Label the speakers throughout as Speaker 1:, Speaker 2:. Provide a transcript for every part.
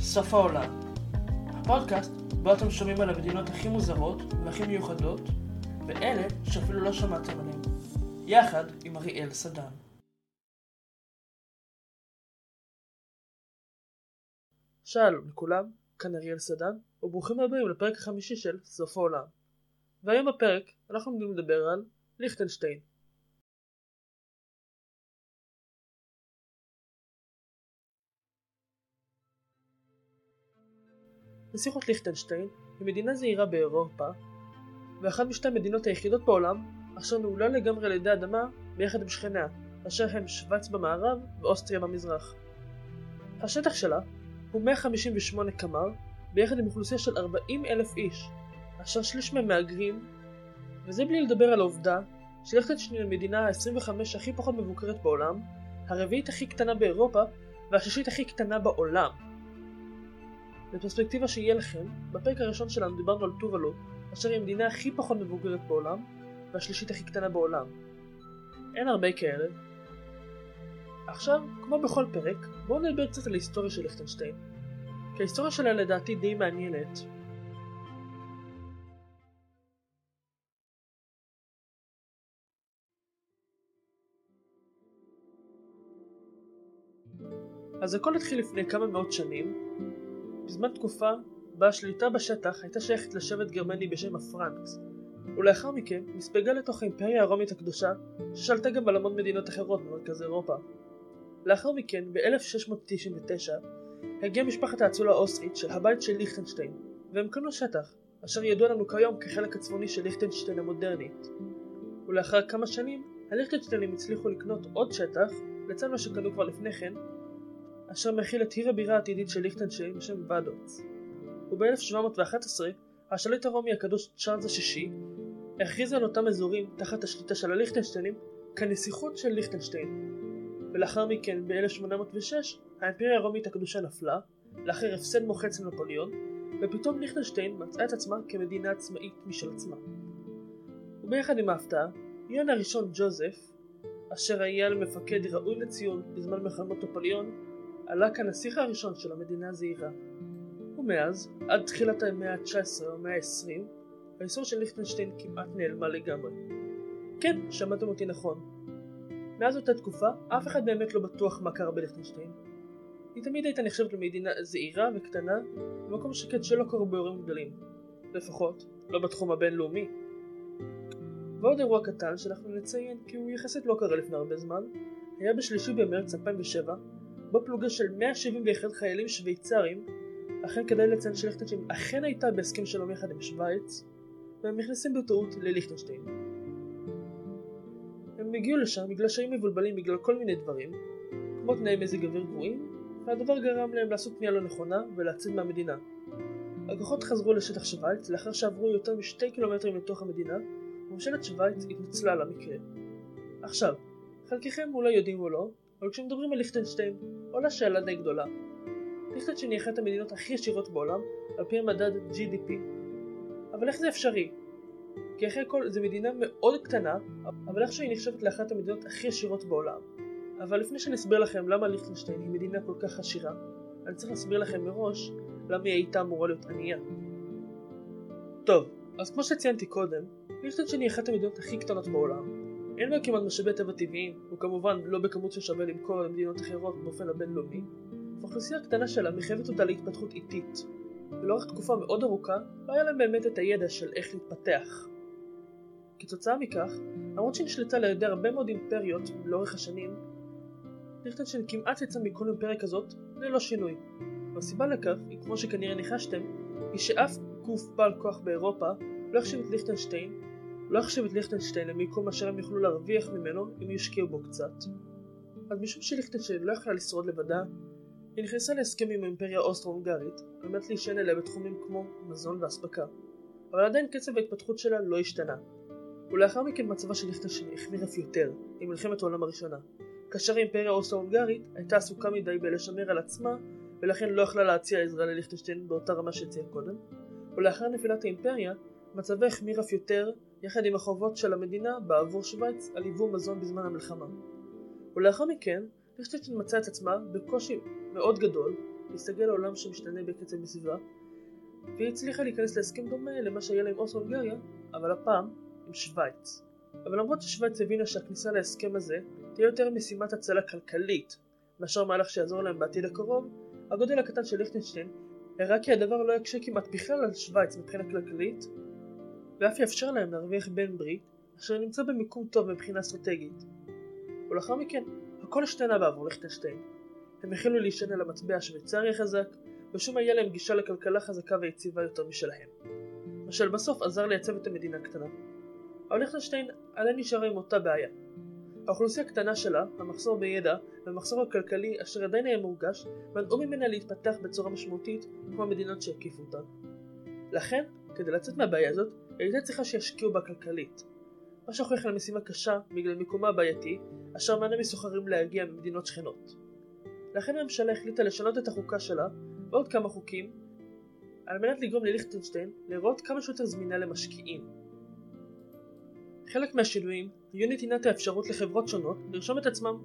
Speaker 1: סוף העולם. הפודקאסט בו אתם שומעים על המדינות הכי מוזרות והכי מיוחדות, ואלה שאפילו לא שמעתם עליהן. יחד עם אריאל סדן. שלום לכולם, כאן אריאל סדן, וברוכים הבאים לפרק החמישי של סוף העולם. והיום בפרק אנחנו עומדים לדבר על ליכטנשטיין. נסיכות ליכטנשטיין היא מדינה זעירה באירופה, ואחת משתי המדינות היחידות בעולם אשר נעולה לגמרי על ידי אדמה ביחד עם שכניה, אשר הם שווייץ במערב ואוסטריה במזרח. השטח שלה הוא 158 קמ"ר, ביחד עם אוכלוסייה של 40 אלף איש, אשר שליש מהם מהגרים, וזה בלי לדבר על העובדה שליכטנשטיין היא המדינה ה-25 הכי פחות מבוקרת בעולם, הרביעית הכי קטנה באירופה והשישית הכי קטנה בעולם. בפרספקטיבה שיהיה לכם, בפרק הראשון שלנו דיברנו על טובלו, אשר היא המדינה הכי פחות מבוגרת בעולם, והשלישית הכי קטנה בעולם. אין הרבה כאלה. עכשיו, כמו בכל פרק, בואו נדבר קצת על ההיסטוריה של ליכטנשטיין. כי ההיסטוריה שלה לדעתי די מעניינת. אז הכל התחיל לפני כמה מאות שנים, בזמן תקופה בה השליטה בשטח הייתה שייכת לשבט גרמני בשם הפרנקס, ולאחר מכן נספגה לתוך האימפריה הרומית הקדושה, ששלטה גם על המון מדינות אחרות במרכז אירופה. לאחר מכן, ב-1699, הגיעה משפחת האצולה האוסטרית של הבית של ליכטנשטיין, והם קנו שטח, אשר ידוע לנו כיום כחלק הצפוני של ליכטנשטיין המודרנית. ולאחר כמה שנים, הליכטנשטיינים הצליחו לקנות עוד שטח, לצד מה שקנו כבר לפני כן, אשר מכיל את עיר הבירה העתידית של ליכטנשטיין בשם ואדוץ. וב-1711 השליט הרומי הקדוש צ'ארלס השישי הכריז על אותם אזורים תחת השליטה של הליכטנשטיינים כנסיכות של ליכטנשטיין. ולאחר מכן ב-1806 האימפריה הרומית הקדושה נפלה, לאחר הפסד מוחץ לנפוליאון, ופתאום ליכטנשטיין מצאה את עצמה כמדינה עצמאית משל עצמה. וביחד עם ההפתעה, יונה הראשון ג'וזף, אשר היה למפקד ראוי לציון בזמן מלחמות נפוליאון, עלה כנסיך הראשון של המדינה הזעירה. ומאז, עד תחילת המאה ה-19 או המאה ה-20, ההיסטוריה של ליכטנשטיין כמעט נעלמה לגמרי. כן, שמעתם אותי נכון. מאז אותה תקופה, אף אחד באמת לא בטוח מה קרה בליכטנשטיין. היא תמיד הייתה נחשבת למדינה זעירה וקטנה, במקום שקט שלא קרו באירועים גדולים. לפחות, לא בתחום הבינלאומי. ועוד אירוע קטן שאנחנו נציין כי הוא יחסית לא קרה לפני הרבה זמן, היה בשלישי במרץ 2007, בו פלוגה של 171 חיילים שוויצרים, אכן כדאי לציין שליכטנשטיין אכן הייתה בהסכם שלום יחד עם שווייץ, והם נכנסים בטעות לליכטנשטיין. הם הגיעו לשם בגלל שהיו מבולבלים בגלל כל מיני דברים, כמו תנאי מזג אוויר גרועים, והדבר גרם להם לעשות פנייה לא נכונה ולצאת מהמדינה. הכוחות חזרו לשטח שווייץ לאחר שעברו יותר משתי קילומטרים לתוך המדינה, וממשלת שווייץ התנצלה על המקרה. עכשיו, חלקכם אולי יודעים או לא, אבל כשמדברים על ליכטנשטיין, עולה שאלה די גדולה. ליכטנשטיין היא אחת המדינות הכי עשירות בעולם, על פי המדד GDP. אבל איך זה אפשרי? כי אחרי הכל זו מדינה מאוד קטנה, אבל איכשהו היא נחשבת לאחת המדינות הכי עשירות בעולם. אבל לפני שאני אסביר לכם למה ליכטנשטיין היא מדינה כל כך עשירה, אני צריך להסביר לכם מראש למה היא הייתה אמורה להיות ענייה. טוב, אז כמו שציינתי קודם, ליכטנשטיין היא אחת המדינות הכי קטנות בעולם. אין בה כמעט משאבי טבע טבעיים, וכמובן לא בכמות ששווה למכור למדינות אחרות באופן הבינלאומי, והאוכלוסייה הקטנה שלה מחייבת אותה להתפתחות איטית. ולאורך תקופה מאוד ארוכה, לא היה להם באמת את הידע של איך להתפתח. כתוצאה מכך, למרות שנשלטה על ידי הרבה מאוד אימפריות לאורך השנים, ליכטנשטיין כמעט יצא מכל אימפריה כזאת ללא שינוי. והסיבה לכך היא, כמו שכנראה ניחשתם, היא שאף גוף בעל כוח באירופה לא החשיב את ליכטנשטיין, לא החשיב את ליכטנשטיין למיקום אשר הם יוכלו להרוויח ממנו אם ישקיעו בו קצת. אז משום שליכטנשטיין לא יכלה לשרוד לבדה, היא נכנסה להסכם עם האימפריה האוסטרו-הונגרית על מנת להישען אליה בתחומים כמו מזון ואספקה, אבל עדיין קצב ההתפתחות שלה לא השתנה. ולאחר מכן מצבה של ליכטנשטיין החמיר אף יותר, עם מלחמת העולם הראשונה, כאשר האימפריה האוסטרו-הונגרית הייתה עסוקה מדי בלשמר על עצמה, ולכן לא יכלה להציע עזרה לליכטנשטיין באותה רמה שהציעה קודם, ולאחר נפילת האימפריה, מצבה החמיר אף יותר, יחד עם החובות של המדינה בעבור שווייץ על ייבוא מזון בזמן המלחמה. ולאחר מכן, ליכטנשטיין מצאה את עצמה בקושי מאוד גדול, להסתגל לעולם שמשתנה בקצב מסביבה, והיא הצליחה להיכנס להסכם דומה למה שהיה לה עם אוסטרו-הונגריה, אבל הפעם עם שווייץ. אבל למרות ששווייץ הבינה שהכניסה להסכם הזה תהיה יותר משימת הצלה כלכלית מאשר מהלך שיעזור להם בעתיד הקרוב, הגודל הקטן של ליכטנשטיין הראה כי הדבר לא יקשה כמעט בכלל על שווייץ מבחינה כלכלית, ואף יאפשר להם להרוויח בן ברית אשר נמצא במיקום טוב מבחינה אסטרטגית. ולאחר מכן, הכל השתנה בעבור ליכטנשטיין. הם החלו להישען על המטבע השוויצרי החזק, ושום היה להם גישה לכלכלה חזקה ויציבה יותר משלהם. מה שלבסוף עזר לייצב את המדינה הקטנה. אבל ליכטנשטיין עדיין נשארה עם אותה בעיה. האוכלוסייה הקטנה שלה, המחסור בידע והמחסור הכלכלי אשר עדיין היה מורגש, מנעו ממנה להתפתח בצורה משמעותית כמו המדינות שהקיפו אותה. לכן, כדי לצאת מהבעיה הזאת, הייתה צריכה שישקיעו בה כלכלית. מה שהוכיח לה משימה קשה בגלל מיקומה הבעייתי, אשר מנע מסוחרים להגיע ממדינות שכנות. לכן הממשלה החליטה לשנות את החוקה שלה, ועוד כמה חוקים, על מנת לגרום לליכטנשטיין לראות כמה שיותר זמינה למשקיעים. חלק מהשינויים היו נתינת האפשרות לחברות שונות לרשום את עצמם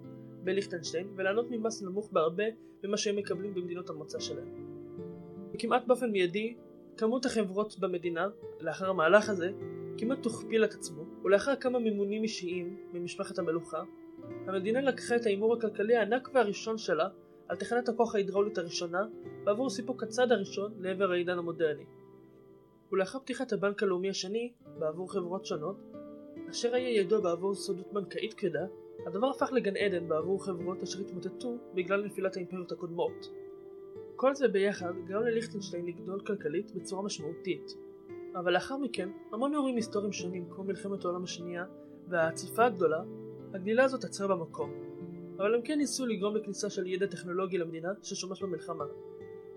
Speaker 1: בליכטנשטיין וליהנות ממס נמוך בהרבה ממה שהם מקבלים במדינות המוצא שלהם. וכמעט באופן מיידי, כמות החברות במדינה, לאחר המהלך הזה, כמעט תוכפיל את עצמו, ולאחר כמה מימונים אישיים ממשפחת המלוכה, המדינה לקחה את ההימור הכלכלי הענק והראשון שלה על תחנת הכוח ההידראולית הראשונה בעבור סיפוק הצד הראשון לעבר העידן המודרני. ולאחר פתיחת הבנק הלאומי השני בעבור חברות שונות, אשר היה ידוע בעבור סודות בנקאית כבדה, הדבר הפך לגן עדן בעבור חברות אשר התמוטטו בגלל נפילת האימפריות הקודמות. כל זה ביחד גרם לליכטנשטיין לגדול כלכלית בצורה משמעותית. אבל לאחר מכן, המון אירועים היסטוריים שונים כמו מלחמת העולם השנייה וההצפה הגדולה, הגדילה הזאת עצרה במקום. אבל הם כן ניסו לגרום לכניסה של ידע טכנולוגי למדינה ששומש במלחמה.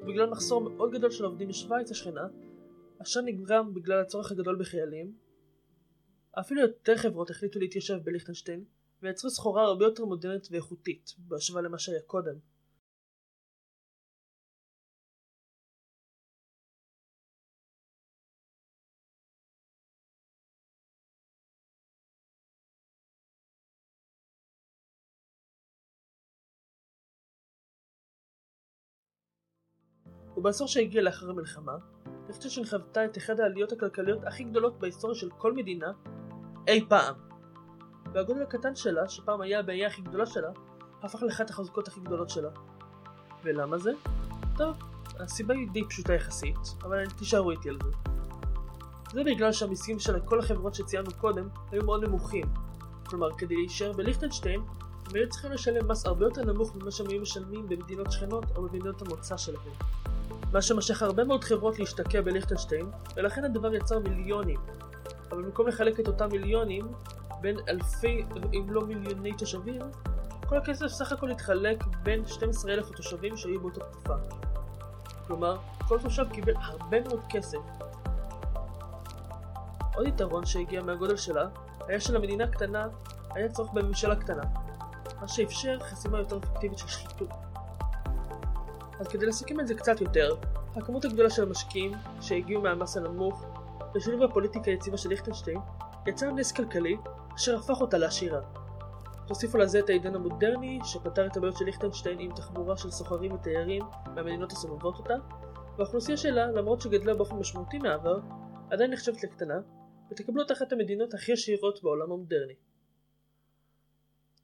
Speaker 1: ובגלל מחסור מאוד גדול של עובדים בשוויץ השכנה, אשר נגרם בגלל הצורך הגדול בחיילים, אפילו יותר חברות החליטו להתיישב בליכטנשטיין ויצרו סחורה הרבה יותר מודרנית ואיכותית בהשוואה למה שהיה קודם. ובעשור שהגיע לאחר המלחמה, ליכטנשטיין חוותה את אחת העליות הכלכליות הכי גדולות בהיסטוריה של כל מדינה אי פעם. והגודל הקטן שלה, שפעם היה הבעיה הכי גדולה שלה, הפך לאחת החזקות הכי גדולות שלה. ולמה זה? טוב, הסיבה היא די פשוטה יחסית, אבל תישארו איתי על זה. זה בגלל שהמיסים של כל החברות שציינו קודם היו מאוד נמוכים. כלומר, כדי להישאר בליכטנשטיין, הם היו צריכים לשלם מס הרבה יותר נמוך ממה שהם היו משלמים במדינות שכנות או במדינות המוצא שלהם. מה שמשך הרבה מאוד חברות להשתקע בליכטנשטיין, ולכן הדבר יצר מיליונים. אבל במקום לחלק את אותם מיליונים בין אלפי, אם לא מיליוני תושבים, כל הכסף סך הכל התחלק בין 12,000 התושבים שהיו באותה תקופה. כלומר, כל תושב קיבל הרבה מאוד כסף. עוד יתרון שהגיע מהגודל שלה, היה שלמדינה קטנה היה צורך בממשלה קטנה, מה שאפשר חסימה יותר אפקטיבית של שחיתות. אז כדי לסכם את זה קצת יותר, הכמות הגדולה של המשקיעים שהגיעו מהמס הנמוך ושילוב הפוליטיקה היציבה של ליכטנשטיין יצר נס כלכלי אשר הפך אותה לעשירה. תוסיפו לזה את העידן המודרני שפתר את הבעיות של ליכטנשטיין עם תחבורה של סוחרים ותיירים מהמדינות הסובבות אותה והאוכלוסייה שלה, למרות שגדלה באופן משמעותי מהעבר, עדיין נחשבת לקטנה ותקבלו את אחת המדינות הכי עשירות בעולם המודרני.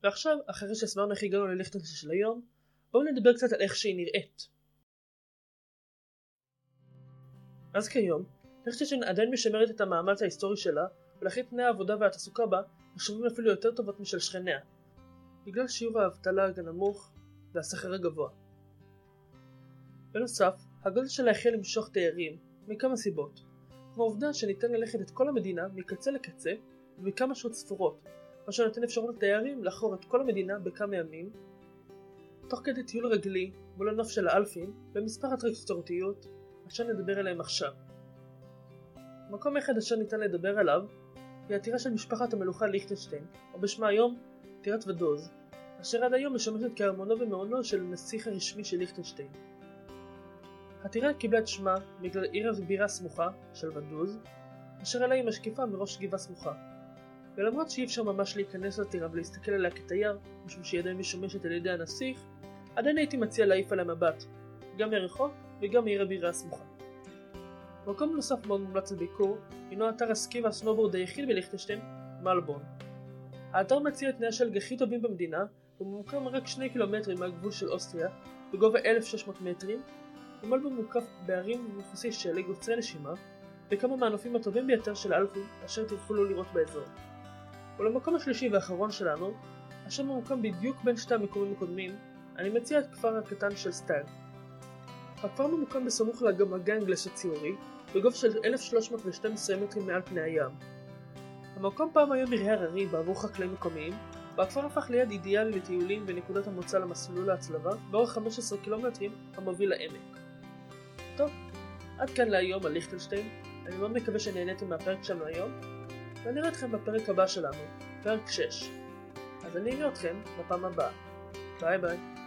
Speaker 1: ועכשיו, אחרי שהסברנו איך הגענו לליכטנשטיין של היום, בואו נדבר קצת על איך שהיא נראית. אז כיום, ליכטנשטיין עדיין משמרת את המאמץ ההיסטורי שלה, ולכן תנאי העבודה והתעסוקה בה נחשבים אפילו יותר טובות משל שכניה, בגלל שיעור האבטלה הנמוך והשכר הגבוה. בנוסף, הגודל שלה החל למשוך תיירים, מכמה סיבות, כמו העובדה שניתן ללכת את כל המדינה מקצה לקצה ובכמה שעות ספורות, מה שנותן אפשרות לתיירים לחור את כל המדינה בכמה ימים תוך כדי טיול רגלי מול הנוף של האלפים במספר אטרקציות אשר נדבר עליהם עכשיו. מקום אחד אשר ניתן לדבר עליו היא הטירה של משפחת המלוכה ליכטנשטיין, או בשמה היום טירת ודוז, אשר עד היום משמשת כארמונו ומעונו של הנסיך הרשמי של ליכטנשטיין. הטירה קיבלה את שמה בגלל עיר הבירה סמוכה של ודוז, אשר עליה היא משקיפה מראש גבעה סמוכה. ולמרות שאי אפשר ממש להיכנס לטירה ולהסתכל עליה כתייר, משום שהיא עדיין משומשת על ידי הנסיך, עדיין הייתי מציע להעיף עליה מבט, גם ירחו וגם מעיר הבירה הסמוכה. מקום נוסף מאוד מומלץ לביקור הינו אתר הסקי והסנובורד היחיד בליכטנשטיין, מלבורן. האתר מציע תנאי השלג הכי טובים במדינה וממוקם רק שני קילומטרים מהגבול של אוסטריה בגובה 1,600 מטרים ומלבורן מוקף בערים ומכוסי שלג עוצרי נשימה וכמה מהנופים הטובים ביותר של האלפים אשר תוכלו לראות באזור. ולמקום השלישי והאחרון שלנו, אשר ממוקם בדיוק בין שתי המקומים הקודמים, אני מציע את הכפר הקטן של סטייל. הכפר ממוקם בסמוך לאגם האנגלס הציורי, בגובה של 1,312 מטרים מעל פני הים. המקום פעם היה מרעה הררי בעבור חקלאים מקומיים, והכפר הפך ליד אידיאלי לטיולים ונקודת המוצא למסלול ההצלבה באורך 15 קילומטרים המוביל לעמק. טוב, עד כאן להיום על ליכטנשטיין, אני מאוד מקווה שנהניתם מהפרק שלנו היום, ואני אראה אתכם בפרק הבא שלנו, פרק 6. אז אני אראה אתכם בפעם הבאה. ביי ביי.